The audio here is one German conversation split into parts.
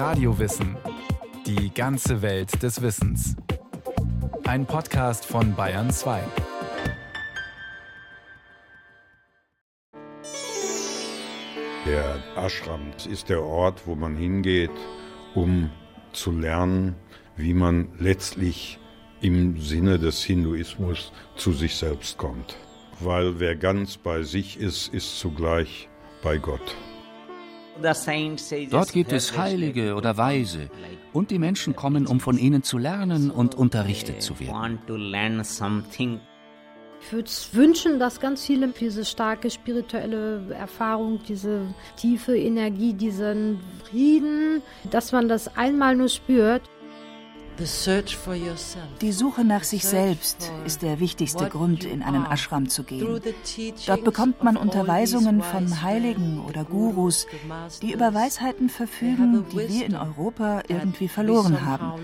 Radiowissen. Die ganze Welt des Wissens. Ein Podcast von Bayern 2. Der Ashram ist der Ort, wo man hingeht, um zu lernen, wie man letztlich im Sinne des Hinduismus zu sich selbst kommt. Weil wer ganz bei sich ist, ist zugleich bei Gott. Dort gibt es Heilige oder Weise, und die Menschen kommen, um von ihnen zu lernen und unterrichtet zu werden. Ich würde wünschen, dass ganz viele diese starke spirituelle Erfahrung, diese tiefe Energie, diesen Frieden, dass man das einmal nur spürt. Die Suche nach sich selbst ist der wichtigste Grund, in einen Ashram zu gehen. Dort bekommt man Unterweisungen von Heiligen oder Gurus, die über Weisheiten verfügen, die wir in Europa irgendwie verloren haben.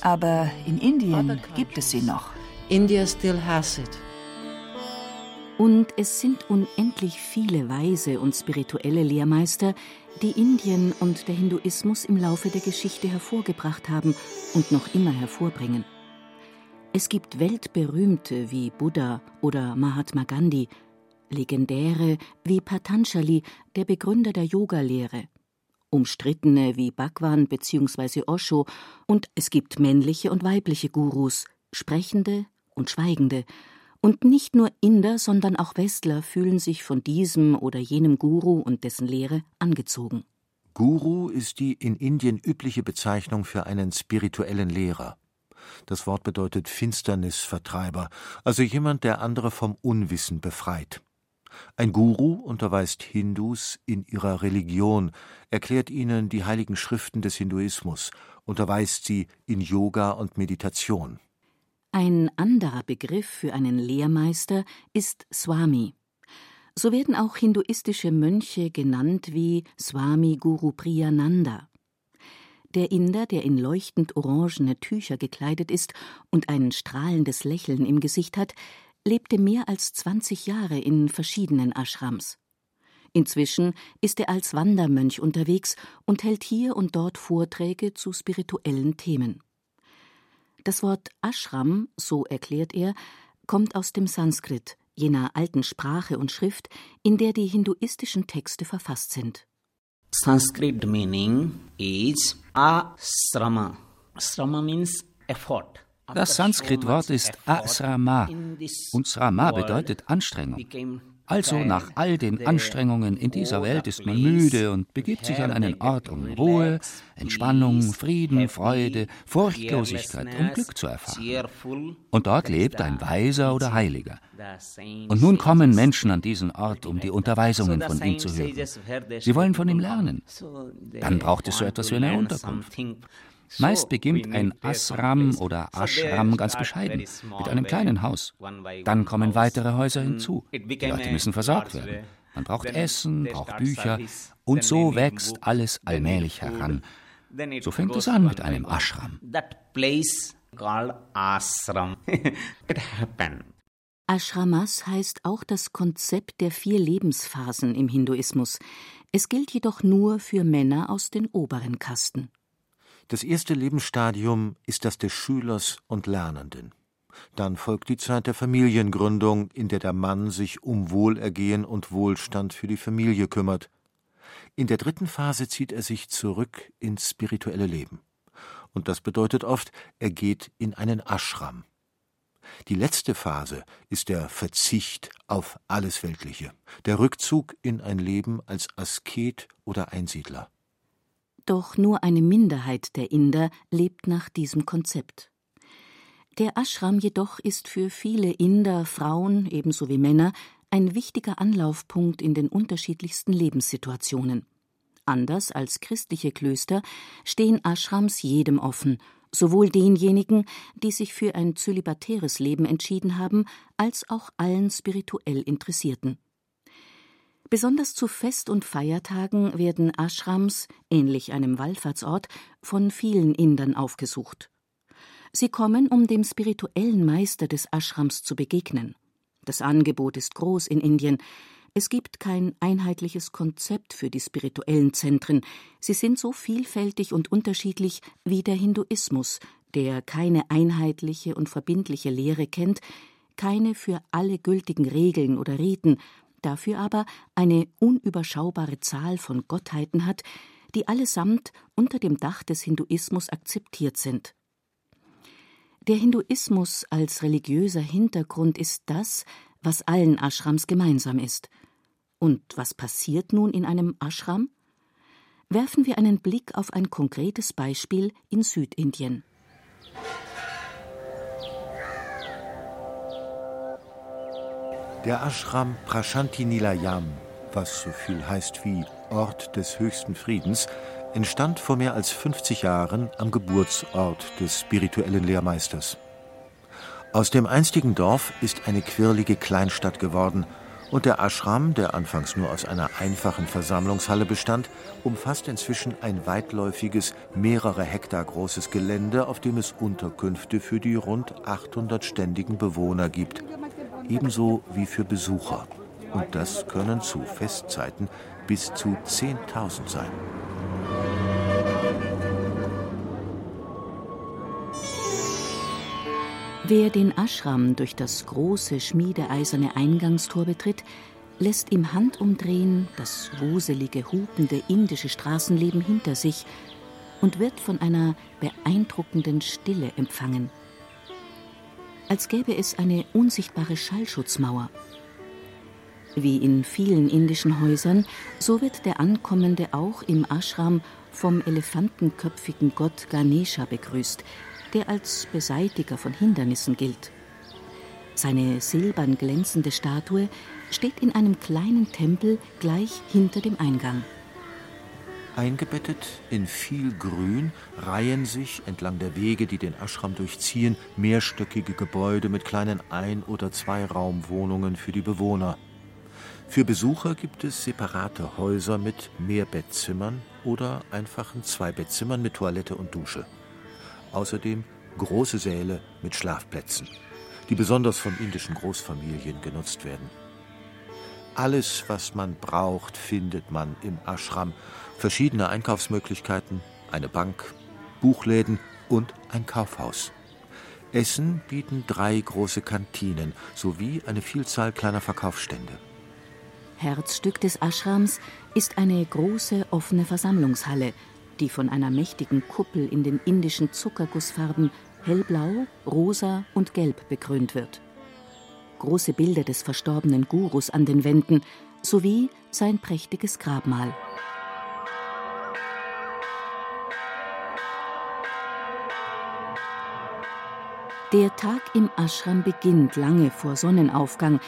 Aber in Indien gibt es sie noch. India still has it. Und es sind unendlich viele weise und spirituelle Lehrmeister, die Indien und der Hinduismus im Laufe der Geschichte hervorgebracht haben und noch immer hervorbringen. Es gibt weltberühmte wie Buddha oder Mahatma Gandhi, legendäre wie Patanjali, der Begründer der Yogalehre, umstrittene wie Bhagwan bzw. Osho, und es gibt männliche und weibliche Gurus, sprechende und schweigende, und nicht nur Inder, sondern auch Westler fühlen sich von diesem oder jenem Guru und dessen Lehre angezogen. Guru ist die in Indien übliche Bezeichnung für einen spirituellen Lehrer. Das Wort bedeutet Finsternisvertreiber, also jemand, der andere vom Unwissen befreit. Ein Guru unterweist Hindus in ihrer Religion, erklärt ihnen die heiligen Schriften des Hinduismus, unterweist sie in Yoga und Meditation. Ein anderer Begriff für einen Lehrmeister ist Swami. So werden auch hinduistische Mönche genannt wie Swami Guru Priyananda. Der Inder, der in leuchtend orangene Tücher gekleidet ist und ein strahlendes Lächeln im Gesicht hat, lebte mehr als 20 Jahre in verschiedenen Ashrams. Inzwischen ist er als Wandermönch unterwegs und hält hier und dort Vorträge zu spirituellen Themen. Das Wort Ashram, so erklärt er, kommt aus dem Sanskrit, jener alten Sprache und Schrift, in der die hinduistischen Texte verfasst sind. Sanskrit meaning is asrama. Asrama means effort. Das Sanskrit-Wort ist Asrama und Srama bedeutet Anstrengung. Also nach all den Anstrengungen in dieser Welt ist man müde und begibt sich an einen Ort, um Ruhe, Entspannung, Frieden, Freude, Furchtlosigkeit und Glück zu erfahren. Und dort lebt ein Weiser oder Heiliger. Und nun kommen Menschen an diesen Ort, um die Unterweisungen von ihm zu hören. Sie wollen von ihm lernen. Dann braucht es so etwas wie eine Unterkunft. Meist beginnt ein Asram oder Ashram ganz bescheiden, mit einem kleinen Haus. Dann kommen weitere Häuser hinzu. Die Leute müssen versorgt werden. Man braucht Essen, braucht Bücher und so wächst alles allmählich heran. So fängt es an mit einem Ashram. Ashramas heißt auch das Konzept der vier Lebensphasen im Hinduismus. Es gilt jedoch nur für Männer aus den oberen Kasten. Das erste Lebensstadium ist das des Schülers und Lernenden. Dann folgt die Zeit der Familiengründung, in der der Mann sich um Wohlergehen und Wohlstand für die Familie kümmert. In der dritten Phase zieht er sich zurück ins spirituelle Leben. Und das bedeutet oft, er geht in einen Ashram. Die letzte Phase ist der Verzicht auf alles Weltliche, der Rückzug in ein Leben als Asket oder Einsiedler. Doch nur eine Minderheit der Inder lebt nach diesem Konzept. Der Ashram jedoch ist für viele Inder, Frauen ebenso wie Männer, ein wichtiger Anlaufpunkt in den unterschiedlichsten Lebenssituationen. Anders als christliche Klöster stehen Ashrams jedem offen, sowohl denjenigen, die sich für ein zölibatäres Leben entschieden haben, als auch allen spirituell Interessierten. Besonders zu Fest- und Feiertagen werden Ashrams, ähnlich einem Wallfahrtsort, von vielen Indern aufgesucht. Sie kommen, um dem spirituellen Meister des Ashrams zu begegnen. Das Angebot ist groß in Indien. Es gibt kein einheitliches Konzept für die spirituellen Zentren. Sie sind so vielfältig und unterschiedlich wie der Hinduismus, der keine einheitliche und verbindliche Lehre kennt, keine für alle gültigen Regeln oder Riten, dafür aber eine unüberschaubare Zahl von Gottheiten hat, die allesamt unter dem Dach des Hinduismus akzeptiert sind. Der Hinduismus als religiöser Hintergrund ist das, was allen Ashrams gemeinsam ist. Und was passiert nun in einem Ashram? Werfen wir einen Blick auf ein konkretes Beispiel in Südindien. Der Ashram Prashanti Nilayam, was so viel heißt wie Ort des höchsten Friedens, entstand vor mehr als 50 Jahren am Geburtsort des spirituellen Lehrmeisters. Aus dem einstigen Dorf ist eine quirlige Kleinstadt geworden, und der Ashram, der anfangs nur aus einer einfachen Versammlungshalle bestand, umfasst inzwischen ein weitläufiges, mehrere Hektar großes Gelände, auf dem es Unterkünfte für die rund 800 ständigen Bewohner gibt ebenso wie für Besucher. Und das können zu Festzeiten bis zu 10.000 sein. Wer den Ashram durch das große schmiedeeiserne Eingangstor betritt, lässt im Handumdrehen das wuselige, hupende indische Straßenleben hinter sich und wird von einer beeindruckenden Stille empfangen als gäbe es eine unsichtbare Schallschutzmauer. Wie in vielen indischen Häusern, so wird der Ankommende auch im Ashram vom elefantenköpfigen Gott Ganesha begrüßt, der als Beseitiger von Hindernissen gilt. Seine silbern glänzende Statue steht in einem kleinen Tempel gleich hinter dem Eingang. Eingebettet in viel Grün reihen sich entlang der Wege, die den Ashram durchziehen, mehrstöckige Gebäude mit kleinen Ein- oder Zweiraumwohnungen für die Bewohner. Für Besucher gibt es separate Häuser mit Mehrbettzimmern oder einfachen Zweibettzimmern mit Toilette und Dusche. Außerdem große Säle mit Schlafplätzen, die besonders von indischen Großfamilien genutzt werden. Alles, was man braucht, findet man im Ashram verschiedene Einkaufsmöglichkeiten, eine Bank, Buchläden und ein Kaufhaus. Essen bieten drei große Kantinen sowie eine Vielzahl kleiner Verkaufsstände. Herzstück des Ashrams ist eine große offene Versammlungshalle, die von einer mächtigen Kuppel in den indischen Zuckergussfarben hellblau, rosa und gelb bekrönt wird. Große Bilder des verstorbenen Gurus an den Wänden sowie sein prächtiges Grabmal. Der Tag im Ashram beginnt lange vor Sonnenaufgang,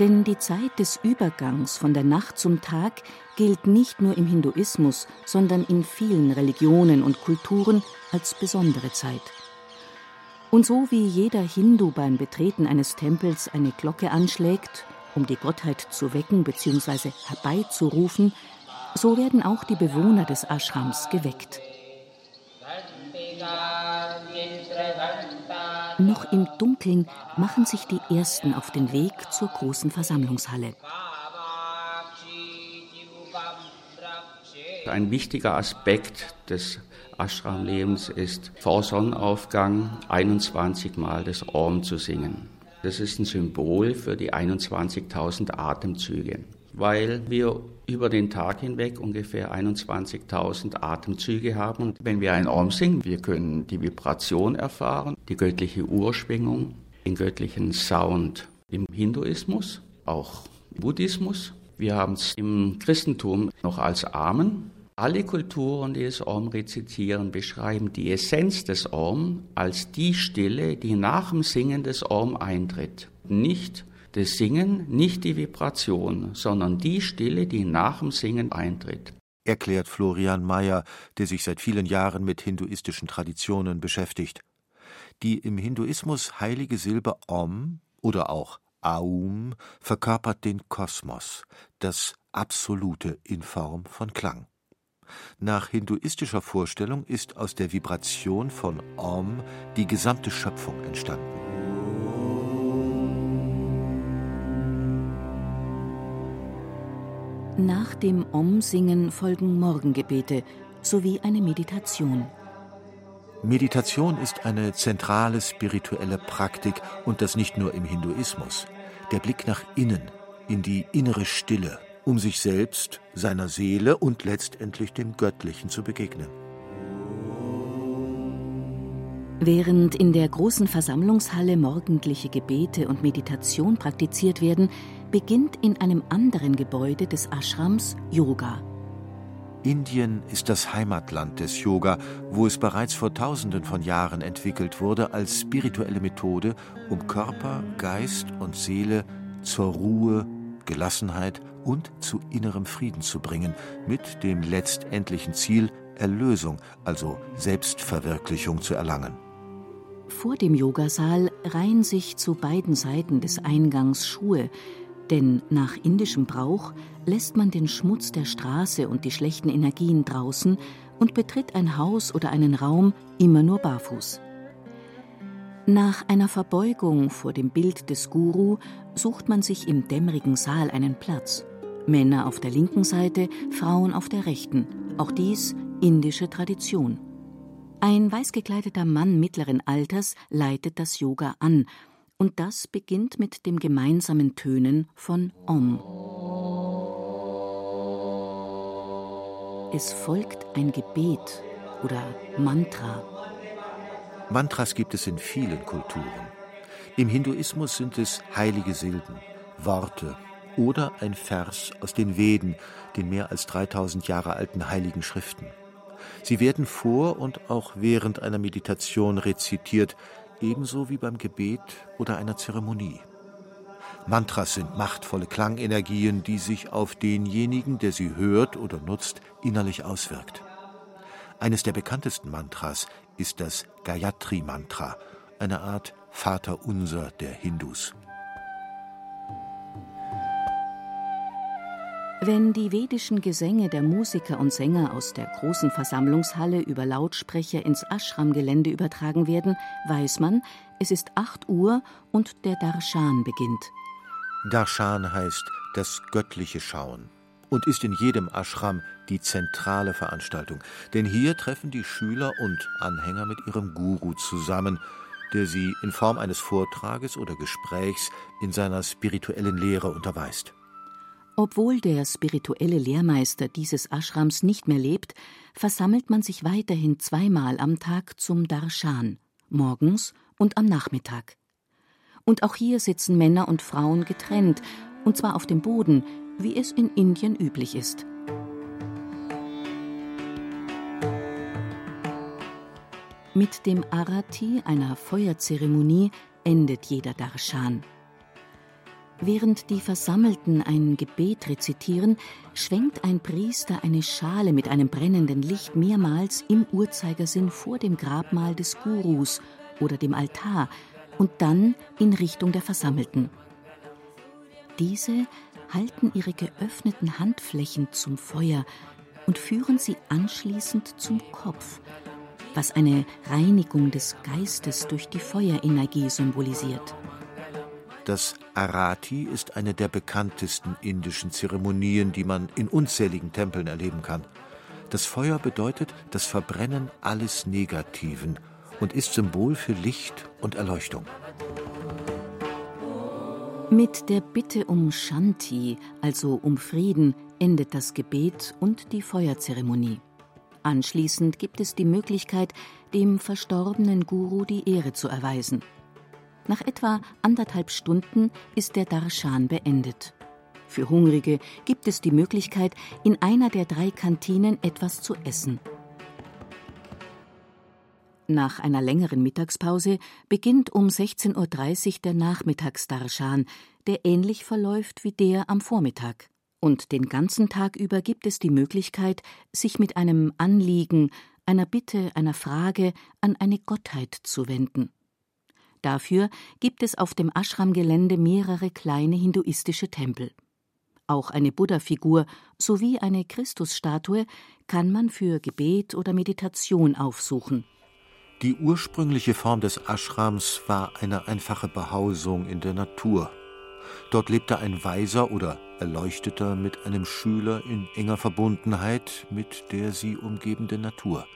denn die Zeit des Übergangs von der Nacht zum Tag gilt nicht nur im Hinduismus, sondern in vielen Religionen und Kulturen als besondere Zeit. Und so wie jeder Hindu beim Betreten eines Tempels eine Glocke anschlägt, um die Gottheit zu wecken bzw. herbeizurufen, so werden auch die Bewohner des Ashrams geweckt. Noch im Dunkeln machen sich die Ersten auf den Weg zur großen Versammlungshalle. Ein wichtiger Aspekt des Ashram-Lebens ist vor Sonnenaufgang 21 Mal das Om zu singen. Das ist ein Symbol für die 21.000 Atemzüge, weil wir über den Tag hinweg ungefähr 21.000 Atemzüge haben. Und wenn wir ein Om singen, wir können die Vibration erfahren, die göttliche Urschwingung, den göttlichen Sound im Hinduismus, auch im Buddhismus. Wir haben es im Christentum noch als Amen. Alle Kulturen, die das Om rezitieren, beschreiben die Essenz des Om als die Stille, die nach dem Singen des Om eintritt. Nicht das Singen, nicht die Vibration, sondern die Stille, die nach dem Singen eintritt. Erklärt Florian Mayer, der sich seit vielen Jahren mit hinduistischen Traditionen beschäftigt. Die im Hinduismus heilige Silbe Om oder auch Aum verkörpert den Kosmos, das Absolute in Form von Klang. Nach hinduistischer Vorstellung ist aus der Vibration von Om die gesamte Schöpfung entstanden. Nach dem Om-Singen folgen Morgengebete sowie eine Meditation. Meditation ist eine zentrale spirituelle Praktik und das nicht nur im Hinduismus. Der Blick nach innen, in die innere Stille, um sich selbst, seiner Seele und letztendlich dem Göttlichen zu begegnen. Während in der großen Versammlungshalle morgendliche Gebete und Meditation praktiziert werden, beginnt in einem anderen Gebäude des Ashrams Yoga. Indien ist das Heimatland des Yoga, wo es bereits vor Tausenden von Jahren entwickelt wurde als spirituelle Methode, um Körper, Geist und Seele zur Ruhe, Gelassenheit und zu innerem Frieden zu bringen, mit dem letztendlichen Ziel, Erlösung, also Selbstverwirklichung zu erlangen. Vor dem Yogasaal reihen sich zu beiden Seiten des Eingangs Schuhe, denn nach indischem Brauch lässt man den Schmutz der Straße und die schlechten Energien draußen und betritt ein Haus oder einen Raum immer nur barfuß. Nach einer Verbeugung vor dem Bild des Guru sucht man sich im dämmerigen Saal einen Platz. Männer auf der linken Seite, Frauen auf der rechten. Auch dies indische Tradition. Ein weiß gekleideter Mann mittleren Alters leitet das Yoga an und das beginnt mit dem gemeinsamen Tönen von Om. Es folgt ein Gebet oder Mantra. Mantras gibt es in vielen Kulturen. Im Hinduismus sind es heilige Silben, Worte oder ein Vers aus den Veden, den mehr als 3000 Jahre alten heiligen Schriften. Sie werden vor und auch während einer Meditation rezitiert, ebenso wie beim Gebet oder einer Zeremonie. Mantras sind machtvolle Klangenergien, die sich auf denjenigen, der sie hört oder nutzt, innerlich auswirkt. Eines der bekanntesten Mantras ist das Gayatri Mantra, eine Art Vaterunser der Hindus. Wenn die vedischen Gesänge der Musiker und Sänger aus der großen Versammlungshalle über Lautsprecher ins Ashram-Gelände übertragen werden, weiß man, es ist 8 Uhr und der Darshan beginnt. Darshan heißt das göttliche Schauen und ist in jedem Ashram die zentrale Veranstaltung, denn hier treffen die Schüler und Anhänger mit ihrem Guru zusammen, der sie in Form eines Vortrages oder Gesprächs in seiner spirituellen Lehre unterweist. Obwohl der spirituelle Lehrmeister dieses Ashrams nicht mehr lebt, versammelt man sich weiterhin zweimal am Tag zum Darshan, morgens und am Nachmittag. Und auch hier sitzen Männer und Frauen getrennt, und zwar auf dem Boden, wie es in Indien üblich ist. Mit dem Arati, einer Feuerzeremonie, endet jeder Darshan. Während die Versammelten ein Gebet rezitieren, schwenkt ein Priester eine Schale mit einem brennenden Licht mehrmals im Uhrzeigersinn vor dem Grabmal des Gurus oder dem Altar und dann in Richtung der Versammelten. Diese halten ihre geöffneten Handflächen zum Feuer und führen sie anschließend zum Kopf, was eine Reinigung des Geistes durch die Feuerenergie symbolisiert. Das Arati ist eine der bekanntesten indischen Zeremonien, die man in unzähligen Tempeln erleben kann. Das Feuer bedeutet das Verbrennen alles Negativen und ist Symbol für Licht und Erleuchtung. Mit der Bitte um Shanti, also um Frieden, endet das Gebet und die Feuerzeremonie. Anschließend gibt es die Möglichkeit, dem verstorbenen Guru die Ehre zu erweisen. Nach etwa anderthalb Stunden ist der Darshan beendet. Für Hungrige gibt es die Möglichkeit, in einer der drei Kantinen etwas zu essen. Nach einer längeren Mittagspause beginnt um 16.30 Uhr der Nachmittagsdarshan, der ähnlich verläuft wie der am Vormittag. Und den ganzen Tag über gibt es die Möglichkeit, sich mit einem Anliegen, einer Bitte, einer Frage an eine Gottheit zu wenden. Dafür gibt es auf dem Ashram-Gelände mehrere kleine hinduistische Tempel. Auch eine Buddha-Figur sowie eine Christusstatue kann man für Gebet oder Meditation aufsuchen. Die ursprüngliche Form des Ashrams war eine einfache Behausung in der Natur. Dort lebte ein Weiser oder Erleuchteter mit einem Schüler in enger Verbundenheit mit der sie umgebenden Natur.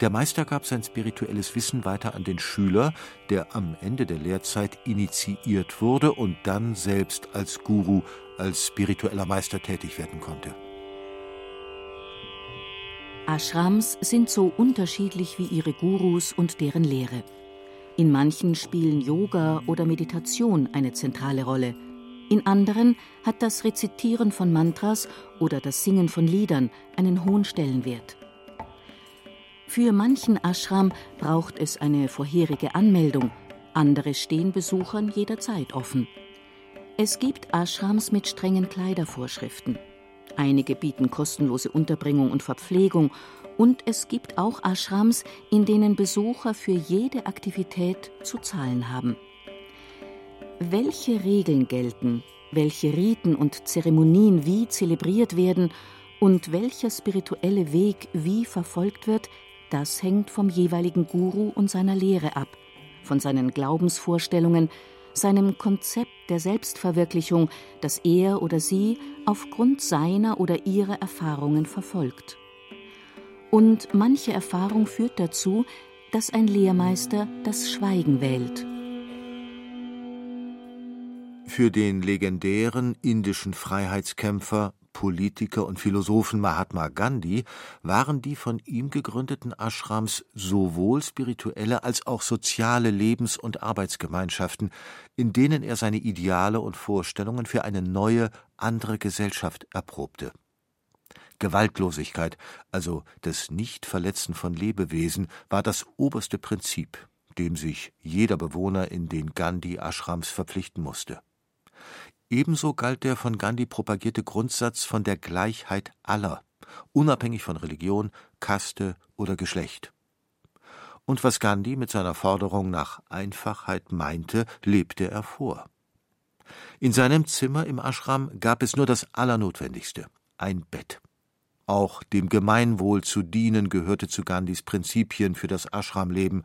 Der Meister gab sein spirituelles Wissen weiter an den Schüler, der am Ende der Lehrzeit initiiert wurde und dann selbst als Guru, als spiritueller Meister tätig werden konnte. Ashrams sind so unterschiedlich wie ihre Gurus und deren Lehre. In manchen spielen Yoga oder Meditation eine zentrale Rolle. In anderen hat das Rezitieren von Mantras oder das Singen von Liedern einen hohen Stellenwert. Für manchen Ashram braucht es eine vorherige Anmeldung, andere stehen Besuchern jederzeit offen. Es gibt Ashrams mit strengen Kleidervorschriften. Einige bieten kostenlose Unterbringung und Verpflegung und es gibt auch Ashrams, in denen Besucher für jede Aktivität zu zahlen haben. Welche Regeln gelten, welche Riten und Zeremonien wie zelebriert werden und welcher spirituelle Weg wie verfolgt wird, das hängt vom jeweiligen Guru und seiner Lehre ab, von seinen Glaubensvorstellungen, seinem Konzept der Selbstverwirklichung, das er oder sie aufgrund seiner oder ihrer Erfahrungen verfolgt. Und manche Erfahrung führt dazu, dass ein Lehrmeister das Schweigen wählt. Für den legendären indischen Freiheitskämpfer Politiker und Philosophen Mahatma Gandhi waren die von ihm gegründeten Ashrams sowohl spirituelle als auch soziale Lebens- und Arbeitsgemeinschaften, in denen er seine Ideale und Vorstellungen für eine neue, andere Gesellschaft erprobte. Gewaltlosigkeit, also das Nichtverletzen von Lebewesen, war das oberste Prinzip, dem sich jeder Bewohner in den Gandhi-Ashrams verpflichten musste. Ebenso galt der von Gandhi propagierte Grundsatz von der Gleichheit aller, unabhängig von Religion, Kaste oder Geschlecht. Und was Gandhi mit seiner Forderung nach Einfachheit meinte, lebte er vor. In seinem Zimmer im Ashram gab es nur das Allernotwendigste, ein Bett. Auch dem Gemeinwohl zu dienen gehörte zu Gandhis Prinzipien für das Ashramleben,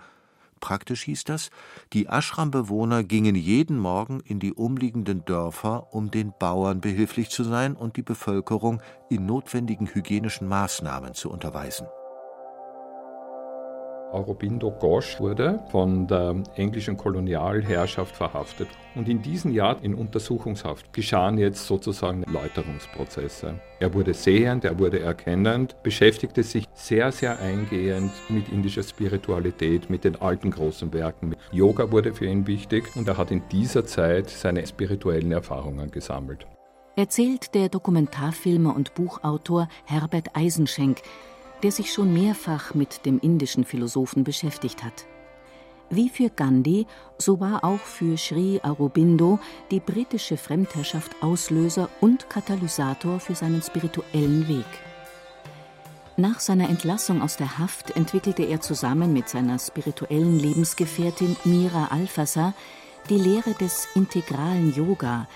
Praktisch hieß das, die Ashram-Bewohner gingen jeden Morgen in die umliegenden Dörfer, um den Bauern behilflich zu sein und die Bevölkerung in notwendigen hygienischen Maßnahmen zu unterweisen Aurobindo Ghosh wurde von der englischen Kolonialherrschaft verhaftet. Und in diesem Jahr in Untersuchungshaft geschahen jetzt sozusagen Läuterungsprozesse. Er wurde sehend, er wurde erkennend, beschäftigte sich sehr, sehr eingehend mit indischer Spiritualität, mit den alten großen Werken. Yoga wurde für ihn wichtig und er hat in dieser Zeit seine spirituellen Erfahrungen gesammelt. Erzählt der Dokumentarfilmer und Buchautor Herbert Eisenschenk, der sich schon mehrfach mit dem indischen Philosophen beschäftigt hat. Wie für Gandhi, so war auch für Sri Aurobindo die britische Fremdherrschaft Auslöser und Katalysator für seinen spirituellen Weg. Nach seiner Entlassung aus der Haft entwickelte er zusammen mit seiner spirituellen Lebensgefährtin Mira Alfasa die Lehre des integralen Yoga,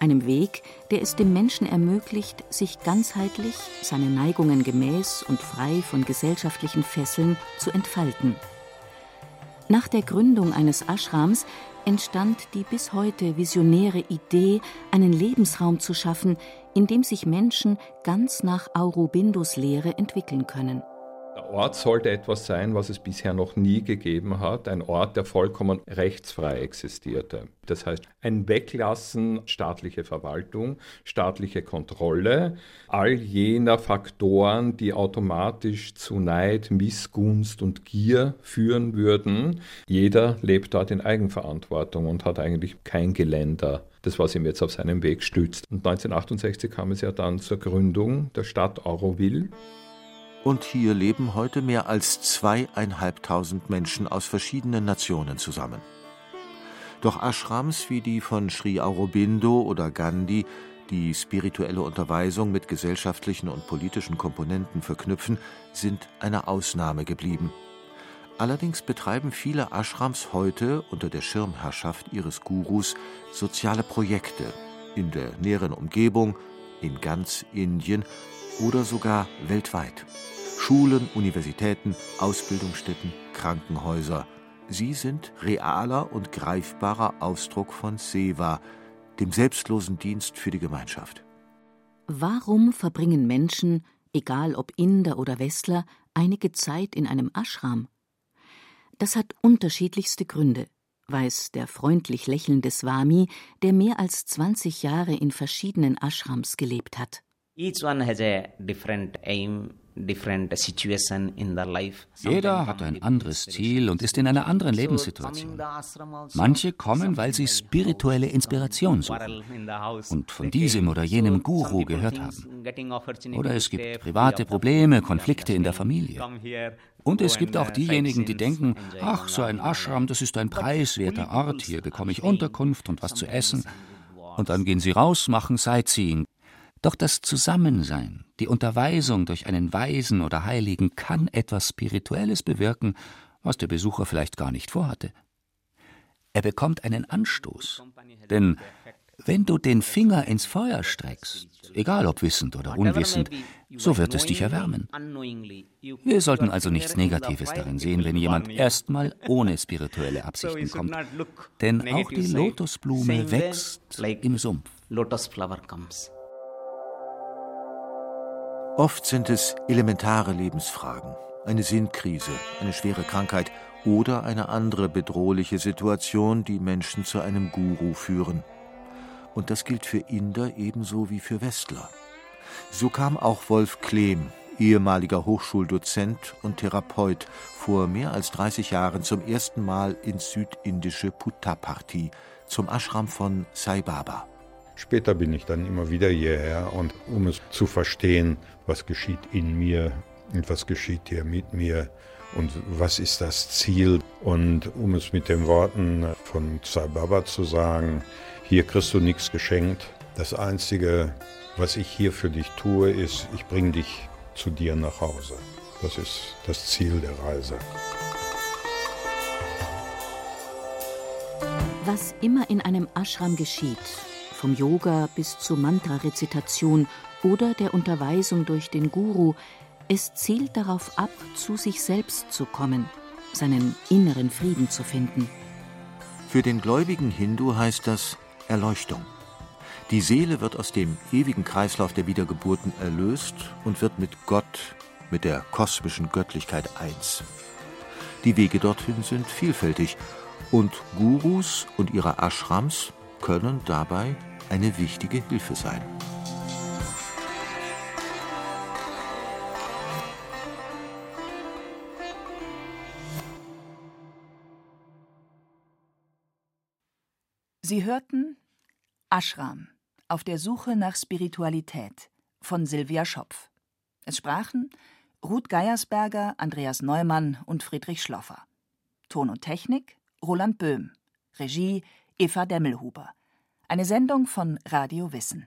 einem Weg, der es dem Menschen ermöglicht, sich ganzheitlich, seinen Neigungen gemäß und frei von gesellschaftlichen Fesseln zu entfalten. Nach der Gründung eines Ashrams entstand die bis heute visionäre Idee, einen Lebensraum zu schaffen, in dem sich Menschen ganz nach Aurobindos Lehre entwickeln können. Ort sollte etwas sein, was es bisher noch nie gegeben hat, ein Ort, der vollkommen rechtsfrei existierte. Das heißt, ein Weglassen staatliche Verwaltung, staatliche Kontrolle, all jener Faktoren, die automatisch zu Neid, Missgunst und Gier führen würden. Jeder lebt dort in Eigenverantwortung und hat eigentlich kein Geländer das, was ihm jetzt auf seinem Weg stützt. Und 1968 kam es ja dann zur Gründung der Stadt Auroville. Und hier leben heute mehr als zweieinhalbtausend Menschen aus verschiedenen Nationen zusammen. Doch Ashrams wie die von Sri Aurobindo oder Gandhi, die spirituelle Unterweisung mit gesellschaftlichen und politischen Komponenten verknüpfen, sind eine Ausnahme geblieben. Allerdings betreiben viele Ashrams heute unter der Schirmherrschaft ihres Gurus soziale Projekte in der näheren Umgebung, in ganz Indien oder sogar weltweit. Schulen, Universitäten, Ausbildungsstätten, Krankenhäuser. Sie sind realer und greifbarer Ausdruck von Seva, dem selbstlosen Dienst für die Gemeinschaft. Warum verbringen Menschen, egal ob Inder oder Westler, einige Zeit in einem Ashram? Das hat unterschiedlichste Gründe, weiß der freundlich lächelnde Swami, der mehr als 20 Jahre in verschiedenen Ashrams gelebt hat. Each one has a different aim, jeder hat ein anderes Ziel und ist in einer anderen Lebenssituation. Manche kommen, weil sie spirituelle Inspiration suchen und von diesem oder jenem Guru gehört haben. Oder es gibt private Probleme, Konflikte in der Familie. Und es gibt auch diejenigen, die denken, ach, so ein Ashram, das ist ein preiswerter Ort, hier bekomme ich Unterkunft und was zu essen. Und dann gehen sie raus, machen Sightseeing, doch das Zusammensein, die Unterweisung durch einen Weisen oder Heiligen kann etwas Spirituelles bewirken, was der Besucher vielleicht gar nicht vorhatte. Er bekommt einen Anstoß. Denn wenn du den Finger ins Feuer streckst, egal ob wissend oder unwissend, so wird es dich erwärmen. Wir sollten also nichts Negatives darin sehen, wenn jemand erstmal ohne spirituelle Absichten kommt. Denn auch die Lotusblume wächst im Sumpf. Oft sind es elementare Lebensfragen, eine Sinnkrise, eine schwere Krankheit oder eine andere bedrohliche Situation, die Menschen zu einem Guru führen. Und das gilt für Inder ebenso wie für Westler. So kam auch Wolf Klehm, ehemaliger Hochschuldozent und Therapeut, vor mehr als 30 Jahren zum ersten Mal ins südindische Puttaparthi, zum Ashram von Sai Baba. Später bin ich dann immer wieder hierher und um es zu verstehen, was geschieht in mir und was geschieht hier mit mir und was ist das Ziel. Und um es mit den Worten von Sai Baba zu sagen, hier kriegst du nichts geschenkt. Das Einzige, was ich hier für dich tue, ist, ich bringe dich zu dir nach Hause. Das ist das Ziel der Reise. Was immer in einem Ashram geschieht, vom Yoga bis zur Mantra-Rezitation oder der Unterweisung durch den Guru, es zielt darauf ab, zu sich selbst zu kommen, seinen inneren Frieden zu finden. Für den gläubigen Hindu heißt das Erleuchtung. Die Seele wird aus dem ewigen Kreislauf der Wiedergeburten erlöst und wird mit Gott, mit der kosmischen Göttlichkeit eins. Die Wege dorthin sind vielfältig und Gurus und ihre Ashrams können dabei eine wichtige Hilfe sein. Sie hörten Ashram auf der Suche nach Spiritualität von Silvia Schopf. Es sprachen Ruth Geiersberger, Andreas Neumann und Friedrich Schloffer. Ton und Technik Roland Böhm. Regie Eva Demmelhuber. Eine Sendung von Radio Wissen.